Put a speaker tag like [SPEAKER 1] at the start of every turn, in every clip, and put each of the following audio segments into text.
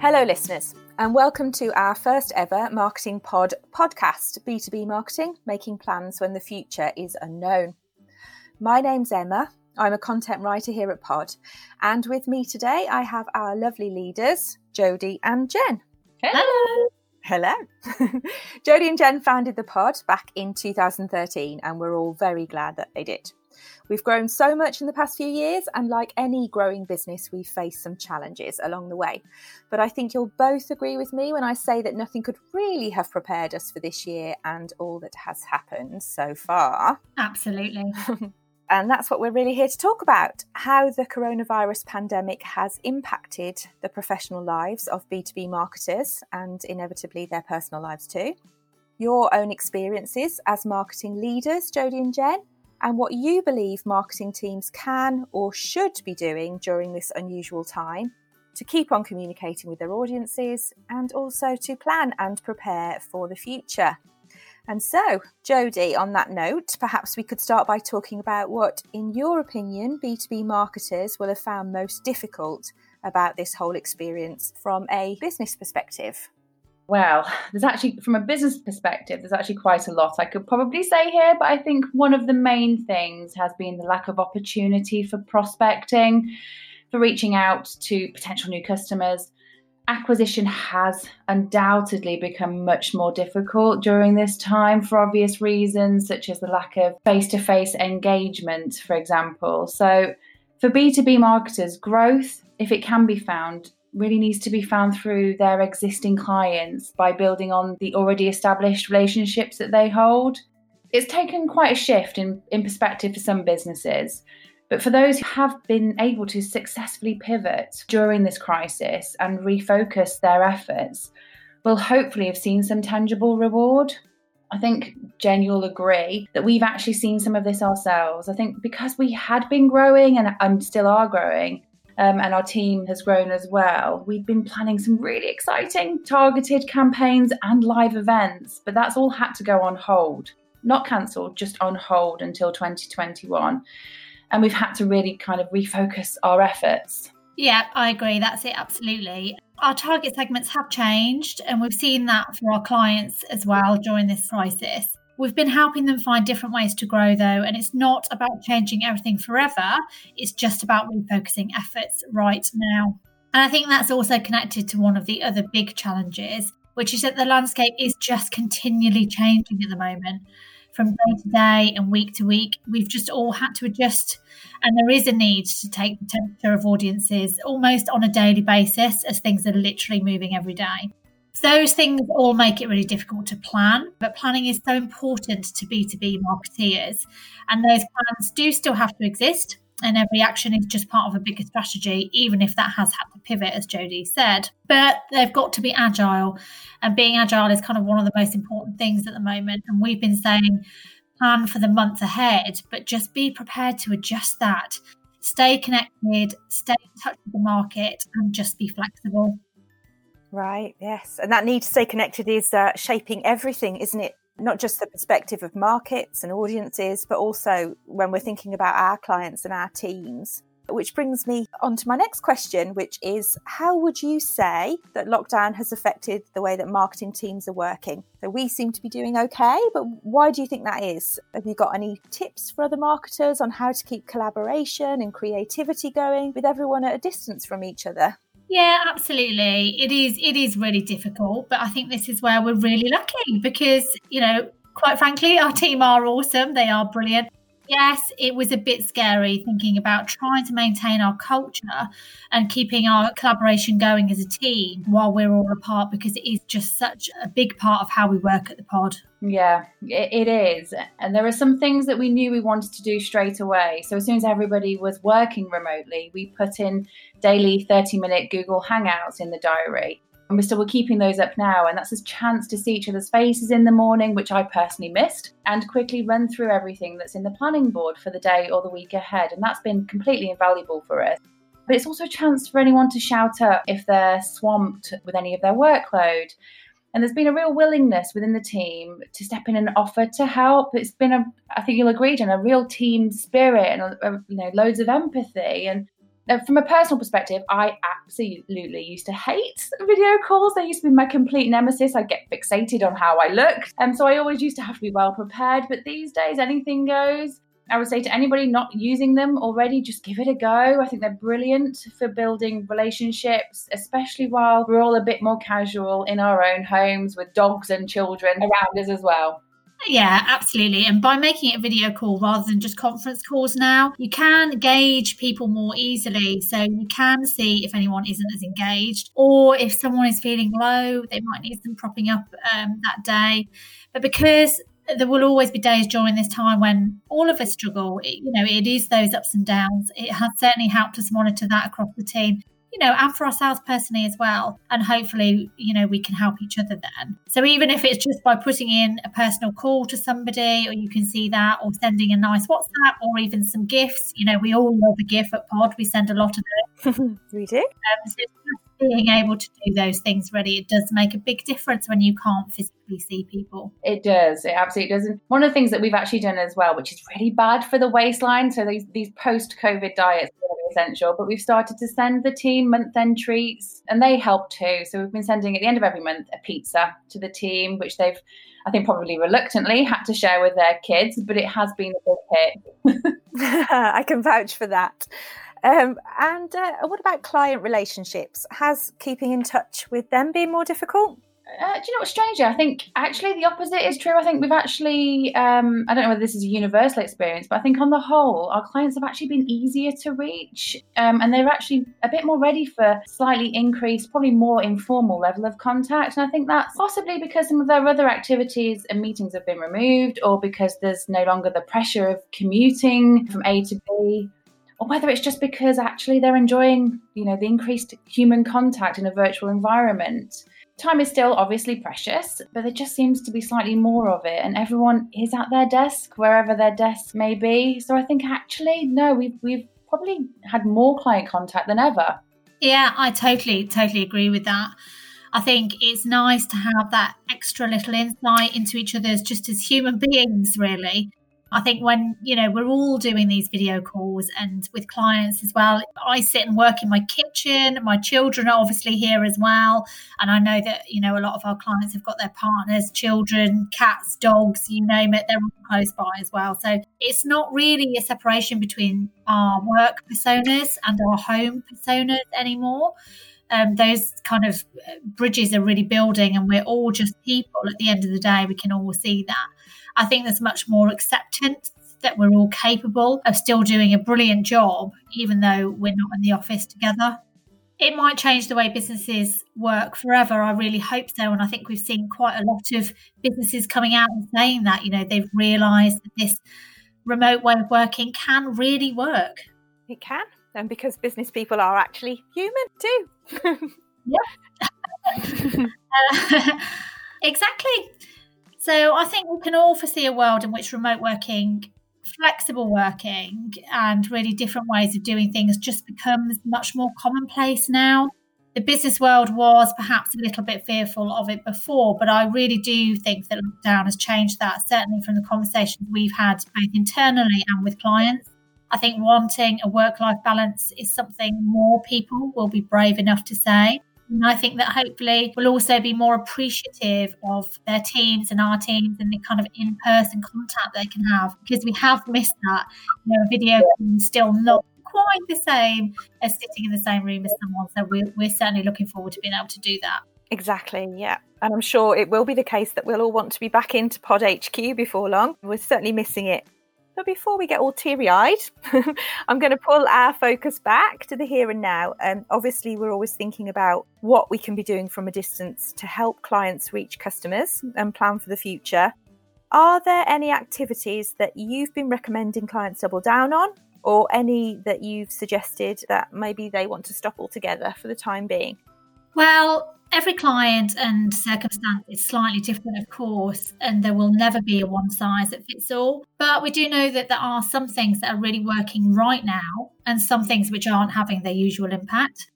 [SPEAKER 1] Hello, listeners, and welcome to our first ever Marketing Pod podcast B2B Marketing Making Plans When the Future is Unknown. My name's Emma. I'm a content writer here at Pod, and with me today I have our lovely leaders, Jodie and Jen.
[SPEAKER 2] Hello.
[SPEAKER 1] Hello. Jodie and Jen founded the pod back in 2013, and we're all very glad that they did. We've grown so much in the past few years, and like any growing business, we've faced some challenges along the way. But I think you'll both agree with me when I say that nothing could really have prepared us for this year and all that has happened so far.
[SPEAKER 2] Absolutely.
[SPEAKER 1] and that's what we're really here to talk about how the coronavirus pandemic has impacted the professional lives of B2B marketers and inevitably their personal lives too. Your own experiences as marketing leaders, Jodie and Jen, and what you believe marketing teams can or should be doing during this unusual time to keep on communicating with their audiences and also to plan and prepare for the future. And so, Jodie, on that note, perhaps we could start by talking about what, in your opinion, B2B marketers will have found most difficult about this whole experience from a business perspective.
[SPEAKER 3] Well, there's actually, from a business perspective, there's actually quite a lot I could probably say here, but I think one of the main things has been the lack of opportunity for prospecting, for reaching out to potential new customers. Acquisition has undoubtedly become much more difficult during this time for obvious reasons, such as the lack of face to face engagement, for example. So, for B2B marketers, growth, if it can be found, really needs to be found through their existing clients by building on the already established relationships that they hold. It's taken quite a shift in, in perspective for some businesses. But for those who have been able to successfully pivot during this crisis and refocus their efforts, will hopefully have seen some tangible reward. I think, Jen, you'll agree that we've actually seen some of this ourselves. I think because we had been growing and, and still are growing, um, and our team has grown as well. We've been planning some really exciting targeted campaigns and live events, but that's all had to go on hold. Not cancelled, just on hold until 2021. And we've had to really kind of refocus our efforts.
[SPEAKER 2] Yeah, I agree. That's it, absolutely. Our target segments have changed, and we've seen that for our clients as well during this crisis. We've been helping them find different ways to grow, though, and it's not about changing everything forever. It's just about refocusing efforts right now. And I think that's also connected to one of the other big challenges, which is that the landscape is just continually changing at the moment. From day to day and week to week, we've just all had to adjust. And there is a need to take the temperature of audiences almost on a daily basis as things are literally moving every day. Those things all make it really difficult to plan, but planning is so important to B2B marketeers. And those plans do still have to exist, and every action is just part of a bigger strategy, even if that has had to pivot, as Jodie said. But they've got to be agile, and being agile is kind of one of the most important things at the moment. And we've been saying plan for the month ahead, but just be prepared to adjust that. Stay connected, stay in touch with the market, and just be flexible.
[SPEAKER 1] Right, yes. And that need to stay connected is uh, shaping everything, isn't it? Not just the perspective of markets and audiences, but also when we're thinking about our clients and our teams. Which brings me on to my next question, which is how would you say that lockdown has affected the way that marketing teams are working? So we seem to be doing okay, but why do you think that is? Have you got any tips for other marketers on how to keep collaboration and creativity going with everyone at a distance from each other?
[SPEAKER 2] Yeah, absolutely. It is it is really difficult, but I think this is where we're really lucky because, you know, quite frankly, our team are awesome. They are brilliant yes, it was a bit scary thinking about trying to maintain our culture and keeping our collaboration going as a team while we're all apart because it is just such a big part of how we work at the pod.
[SPEAKER 3] Yeah, it, is. And there are some things that we knew we wanted to do straight away. So as soon as everybody was working remotely, we put in daily 30 minute Google Hangouts in the diary. And we're still keeping those up now. And that's a chance to see each other's faces in the morning, which I personally missed, and quickly run through everything that's in the planning board for the day or the week ahead. And that's been completely invaluable for us. But it's also a chance for anyone to shout up if they're swamped with any of their workload. And there's been a real willingness within the team to step in and offer to help. It's been a, I think you'll agree, Jen, a real team spirit and a, a, you know loads of empathy. And Now, from a personal perspective, I absolutely used to hate video calls. They used to be my complete nemesis. I'd get fixated on how I looked. And so I always used to have to be well prepared. But these days, anything goes. I would say to anybody not using them already, just give it a go. I think they're brilliant for building relationships, especially while we're all a bit more casual in our own homes with dogs and children around us as well.
[SPEAKER 2] Yeah, absolutely. And by making it a video call rather than just conference calls now, you can gauge people more easily. So you can see if anyone isn't as engaged or if someone is feeling low, they might need some propping up um, that day. But because there will always be days during this time when all of us struggle. It, you know, it is those ups and downs. It has certainly helped us monitor that across the team you know, and for ourselves personally as well. And hopefully, you know, we can help each other then. So even if it's just by putting in a personal call to somebody, or you can see that, or sending a nice WhatsApp, or even some gifts, you know, we all love a gift at Pod. We send a lot of
[SPEAKER 1] them. we do. Um,
[SPEAKER 2] so being able to do those things really, it does make a big difference when you can't physically see people.
[SPEAKER 3] It does. It absolutely does. And one of the things that we've actually done as well, which is really bad for the waistline, so these these post COVID diets essential, but we've started to send the team month end treats, and they help too. So we've been sending at the end of every month a pizza to the team, which they've I think probably reluctantly had to share with their kids, but it has been a big
[SPEAKER 1] hit. I can vouch for that. Um, and uh, what about client relationships? Has keeping in touch with them been more difficult?
[SPEAKER 3] Uh, do you know what's stranger? I think actually the opposite is true. I think we've actually, um, I don't know whether this is a universal experience, but I think on the whole, our clients have actually been easier to reach um, and they're actually a bit more ready for slightly increased, probably more informal level of contact. And I think that's possibly because some of their other activities and meetings have been removed or because there's no longer the pressure of commuting from A to B or whether it's just because actually they're enjoying, you know, the increased human contact in a virtual environment. Time is still obviously precious, but there just seems to be slightly more of it, and everyone is at their desk, wherever their desk may be. So I think actually, no, we've we've probably had more client contact than ever.
[SPEAKER 2] Yeah, I totally, totally agree with that. I think it's nice to have that extra little insight into each other's just as human beings, really. I think when, you know, we're all doing these video calls and with clients as well, I sit and work in my kitchen. My children are obviously here as well. And I know that, you know, a lot of our clients have got their partners, children, cats, dogs, you name it, they're all close by as well. So it's not really a separation between our work personas and our home personas anymore. Um, those kind of bridges are really building, and we're all just people at the end of the day. We can all see that. I think there's much more acceptance that we're all capable of still doing a brilliant job, even though we're not in the office together. It might change the way businesses work forever. I really hope so. And I think we've seen quite a lot of businesses coming out and saying that, you know, they've realised that this remote way of working can really work.
[SPEAKER 1] It can. And because business people are actually human too.
[SPEAKER 2] yeah. uh, exactly. So I think we can all foresee a world in which remote working, flexible working, and really different ways of doing things just becomes much more commonplace now. The business world was perhaps a little bit fearful of it before, but I really do think that lockdown has changed that, certainly from the conversations we've had both internally and with clients. I think wanting a work life balance is something more people will be brave enough to say. And I think that hopefully we'll also be more appreciative of their teams and our teams and the kind of in person contact they can have because we have missed that. You know, video is still not quite the same as sitting in the same room as someone. So we're, we're certainly looking forward to being able to do that.
[SPEAKER 1] Exactly, yeah. And I'm sure it will be the case that we'll all want to be back into Pod HQ before long. We're certainly missing it. But before we get all teary eyed, I'm going to pull our focus back to the here and now. And um, obviously, we're always thinking about what we can be doing from a distance to help clients reach customers and plan for the future. Are there any activities that you've been recommending clients double down on, or any that you've suggested that maybe they want to stop altogether for the time being?
[SPEAKER 2] Well, every client and circumstance is slightly different, of course, and there will never be a one size that fits all. But we do know that there are some things that are really working right now and some things which aren't having their usual impact.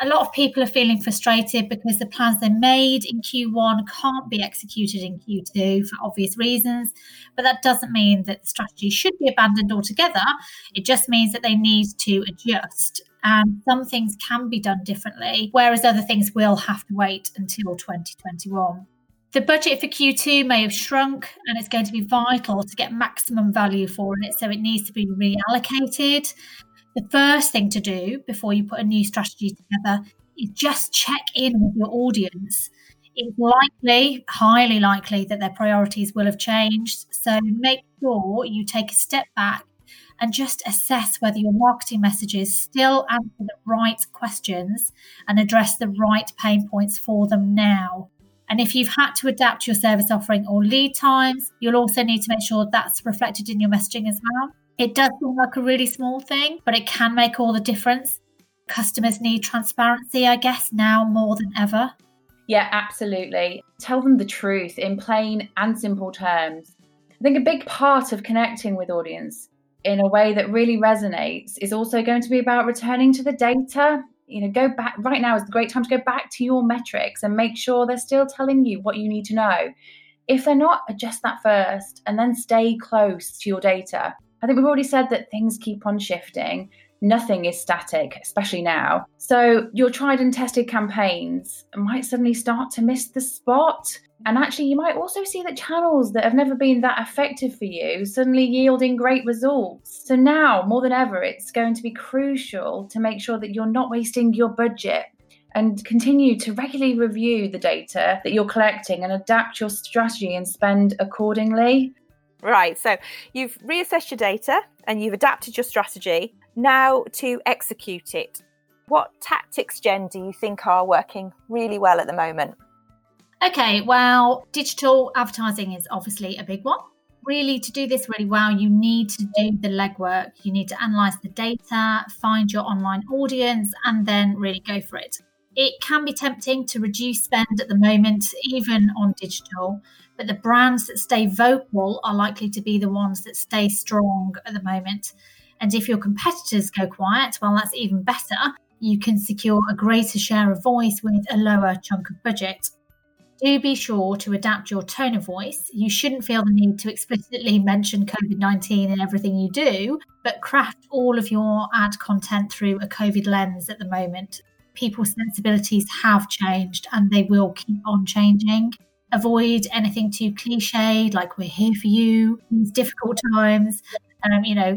[SPEAKER 2] A lot of people are feeling frustrated because the plans they made in Q1 can't be executed in Q2 for obvious reasons. But that doesn't mean that the strategy should be abandoned altogether. It just means that they need to adjust and some things can be done differently, whereas other things will have to wait until 2021. The budget for Q2 may have shrunk, and it's going to be vital to get maximum value for it, so it needs to be reallocated. The first thing to do before you put a new strategy together is just check in with your audience. It's likely, highly likely, that their priorities will have changed. So make sure you take a step back and just assess whether your marketing messages still answer the right questions and address the right pain points for them now. And if you've had to adapt your service offering or lead times, you'll also need to make sure that's reflected in your messaging as well. It does seem like a really small thing, but it can make all the difference. Customers need transparency, I guess, now more than ever.
[SPEAKER 3] Yeah, absolutely. Tell them the truth in plain and simple terms. I think a big part of connecting with audience in a way that really resonates is also going to be about returning to the data. You know, go back right now is the great time to go back to your metrics and make sure they're still telling you what you need to know. If they're not, adjust that first and then stay close to your data. I think we've already said that things keep on shifting. Nothing is static, especially now. So, your tried and tested campaigns might suddenly start to miss the spot. And actually, you might also see that channels that have never been that effective for you suddenly yielding great results. So now, more than ever, it's going to be crucial to make sure that you're not wasting your budget and continue to regularly review the data that you're collecting and adapt your strategy and spend accordingly.
[SPEAKER 1] Right, so you've reassessed your data and you've adapted your strategy. Now to execute it. What tactics, Jen, do you think are working really well at the moment?
[SPEAKER 2] Okay, well, digital advertising is obviously a big one. Really, to do this really well, you need to do the legwork. You need to analyze the data, find your online audience, and then really go for it. It can be tempting to reduce spend at the moment, even on digital, but the brands that stay vocal are likely to be the ones that stay strong at the moment. And if your competitors go quiet, well, that's even better. You can secure a greater share of voice with a lower chunk of budget do be sure to adapt your tone of voice. You shouldn't feel the need to explicitly mention COVID 19 in everything you do, but craft all of your ad content through a COVID lens at the moment. People's sensibilities have changed and they will keep on changing. Avoid anything too cliched, like we're here for you in these difficult times. Um, you know,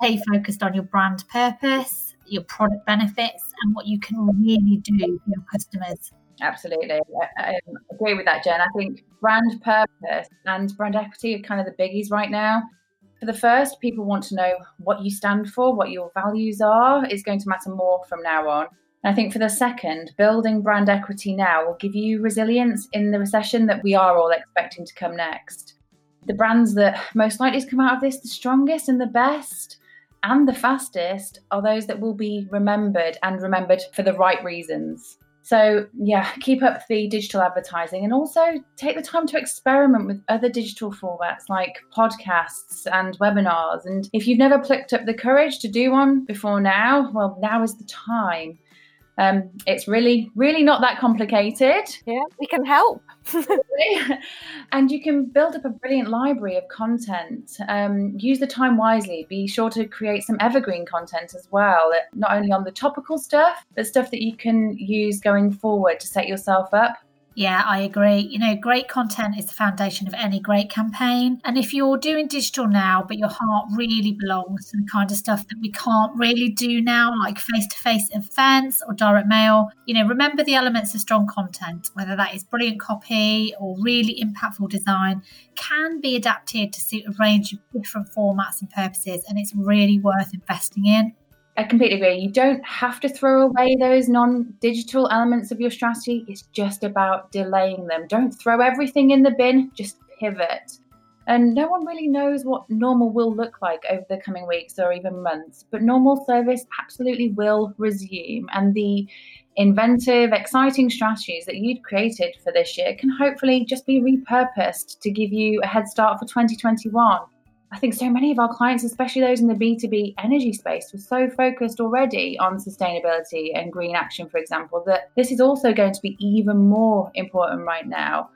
[SPEAKER 2] stay focused on your brand purpose, your product benefits, and what you can really do for your customers.
[SPEAKER 3] Absolutely. I, I, agree with that, Jen. I think brand purpose and brand equity are kind of the biggies right now. For the first, people want to know what you stand for, what your values are, is going to matter more from now on. And I think for the second, building brand equity now will give you resilience in the recession that we are all expecting to come next. The brands that most likely to come out of this the strongest and the best and the fastest are those that will be remembered and remembered for the right reasons. So, yeah, keep up the digital advertising and also take the time to experiment with other digital formats like podcasts and webinars. And if you've never plucked up the courage to do one before now, well, now is the time. Um, it's really, really not that complicated.
[SPEAKER 1] Yeah, we can help.
[SPEAKER 3] and you can build up a brilliant library of content. Um, use the time wisely. Be sure to create some evergreen content as well, not only on the topical stuff, but stuff that you can use going forward to set yourself up
[SPEAKER 2] yeah, I agree. You know, great content is the foundation of any great campaign. And if you're doing digital now, but your heart really belongs to the kind of stuff that we can't really do now, like face to face events or direct mail, you know, remember the elements of strong content, whether that is brilliant copy or really impactful design, can be adapted to suit a range of different formats and purposes. And it's really worth investing in.
[SPEAKER 3] I completely agree. You don't have to throw away those non digital elements of your strategy. It's just about delaying them. Don't throw everything in the bin, just pivot. And no one really knows what normal will look like over the coming weeks or even months, but normal service absolutely will resume. And the inventive, exciting strategies that you'd created for this year can hopefully just be repurposed to give you a head start for 2021. I think so many of our clients, especially those in the B2B energy space, were so focused already on sustainability and green action, for example, that this is also going to be even more important right now.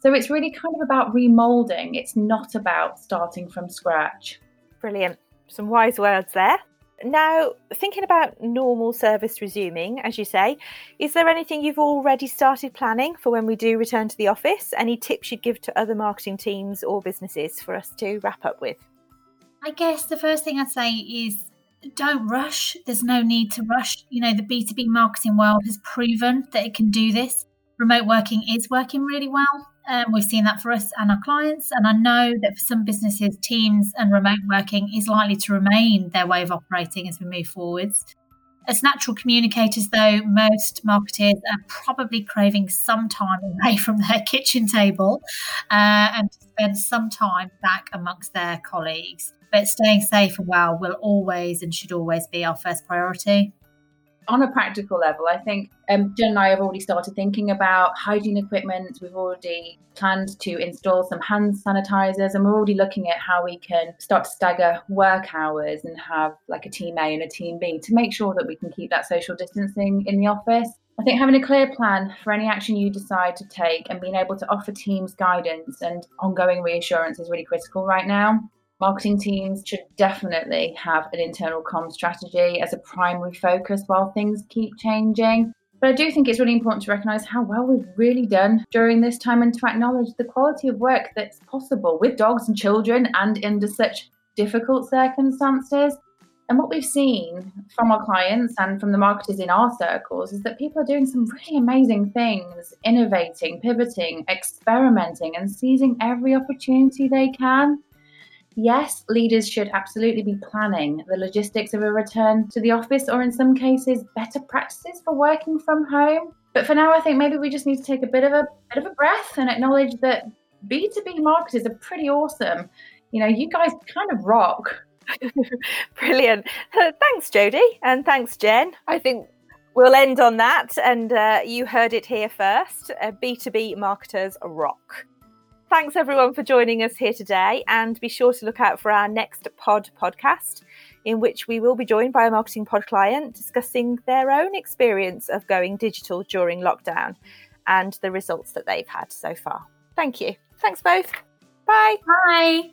[SPEAKER 3] So it's really kind of about remolding, it's not about starting from scratch.
[SPEAKER 1] Brilliant. Some wise words there. Now, thinking about normal service resuming, as you say, is there anything you've already started planning for when we do return to the office? Any tips you'd give to other marketing teams or businesses for us to wrap up with?
[SPEAKER 2] I guess the first thing I'd say is don't rush. There's no need to rush. You know, the B2B marketing world has proven that it can do this. Remote working is working really well. Um, we've seen that for us and our clients. And I know that for some businesses, teams and remote working is likely to remain their way of operating as we move forwards. As natural communicators, though, most marketers are probably craving some time away from their kitchen table uh, and to spend some time back amongst their colleagues. But staying safe and well will always and should always be our first priority.
[SPEAKER 3] On a practical level, I think um, Jen and I have already started thinking about hygiene equipment. We've already planned to install some hand sanitizers, and we're already looking at how we can start to stagger work hours and have like a team A and a team B to make sure that we can keep that social distancing in the office. I think having a clear plan for any action you decide to take and being able to offer teams guidance and ongoing reassurance is really critical right now marketing teams should definitely have an internal com strategy as a primary focus while things keep changing. But I do think it's really important to recognise how well we've really done during this time and to acknowledge the quality of work that's possible with dogs and children and under such difficult circumstances. And what we've seen from our clients and from the marketers in our circles is that people are doing some really amazing things, innovating, pivoting, experimenting, and seizing every opportunity they can yes, leaders should absolutely be planning the logistics of a return to the office or, in some cases, better practices for working from home. But for now, I think maybe we just need to take a bit of a bit of a breath and acknowledge that B2B marketers are pretty awesome. You know, you guys kind of rock.
[SPEAKER 1] Brilliant. Thanks, Jodie, and thanks, Jen. I think we'll end on that. And uh, you heard it here first. Uh, B2B marketers rock. Thanks everyone for joining us here today, and be sure to look out for our next pod podcast, in which we will be joined by a marketing pod client discussing their own experience of going digital during lockdown and the results that they've had so far. Thank you. Thanks both. Bye.
[SPEAKER 2] Bye.